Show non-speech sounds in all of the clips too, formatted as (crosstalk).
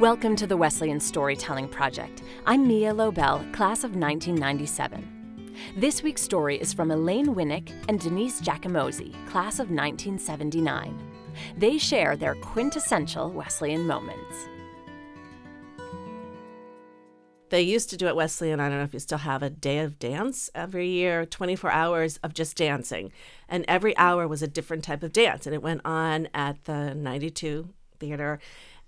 Welcome to the Wesleyan Storytelling Project. I'm Mia Lobel, class of 1997. This week's story is from Elaine Winic and Denise Giacomozzi, class of 1979. They share their quintessential Wesleyan moments. They used to do at Wesleyan, I don't know if you still have a day of dance every year, 24 hours of just dancing. And every hour was a different type of dance. And it went on at the 92 theater.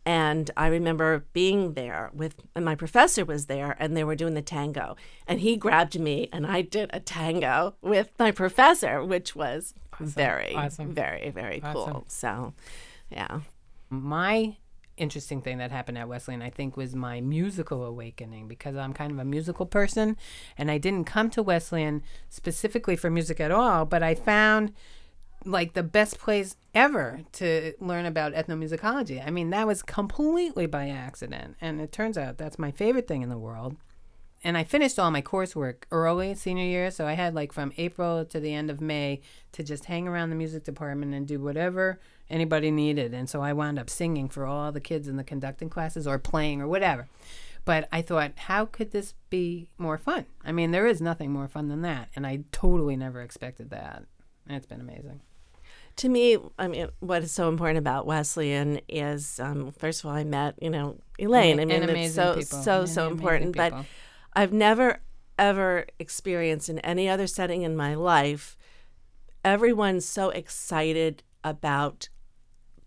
And I remember being there with, and my professor was there, and they were doing the tango. And he grabbed me, and I did a tango with my professor, which was Awesome. very, Awesome. very, very Awesome. cool. So, yeah. My interesting thing that happened at Wesleyan, I think, was my musical awakening because I'm kind of a musical person and I didn't come to Wesleyan specifically for music at all, but I found like the best place ever to learn about ethnomusicology. I mean, that was completely by accident. And it turns out that's my favorite thing in the world. And I finished all my coursework early senior year, so I had like from April to the end of May to just hang around the music department and do whatever anybody needed. And so I wound up singing for all the kids in the conducting classes or playing or whatever. But I thought, how could this be more fun? I mean, there is nothing more fun than that. And I totally never expected that. And it's been amazing. To me, I mean, what is so important about Wesleyan is, um, first of all, I met, you know, Elaine. I And mean, it's so, people. so, And so important. But. I've never, ever experienced in any other setting in my life everyone's so excited about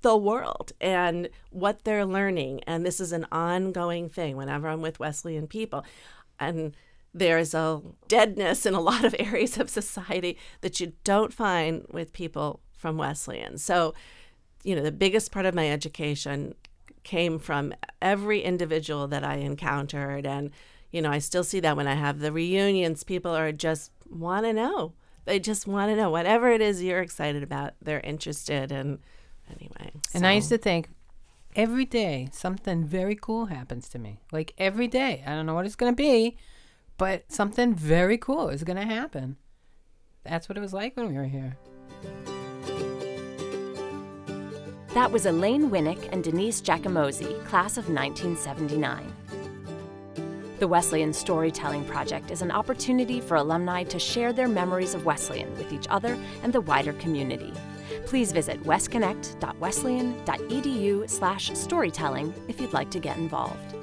the world and what they're learning. And this is an ongoing thing whenever I'm with Wesleyan people. And there's a deadness in a lot of (laughs) areas of society that you don't find with people from Wesleyan. So, you know, the biggest part of my education came from every individual that I encountered. And, you know, I still see that when I have the reunions, people are just want to know. They just want to know whatever it is you're excited about, they're interested. And anyway. And I used to think every day something very cool happens to me. Like every day. I don't know what it's going to be, but something very cool is going to happen. That's what it was like when we were here. That was Elaine Winic and Denise Giacomozzi, class of 1979. The Wesleyan Storytelling Project is an opportunity for alumni to share their memories of Wesleyan with each other and the wider community. Please visit wesconnect.wesleyan.edu slash storytelling if you'd like to get involved.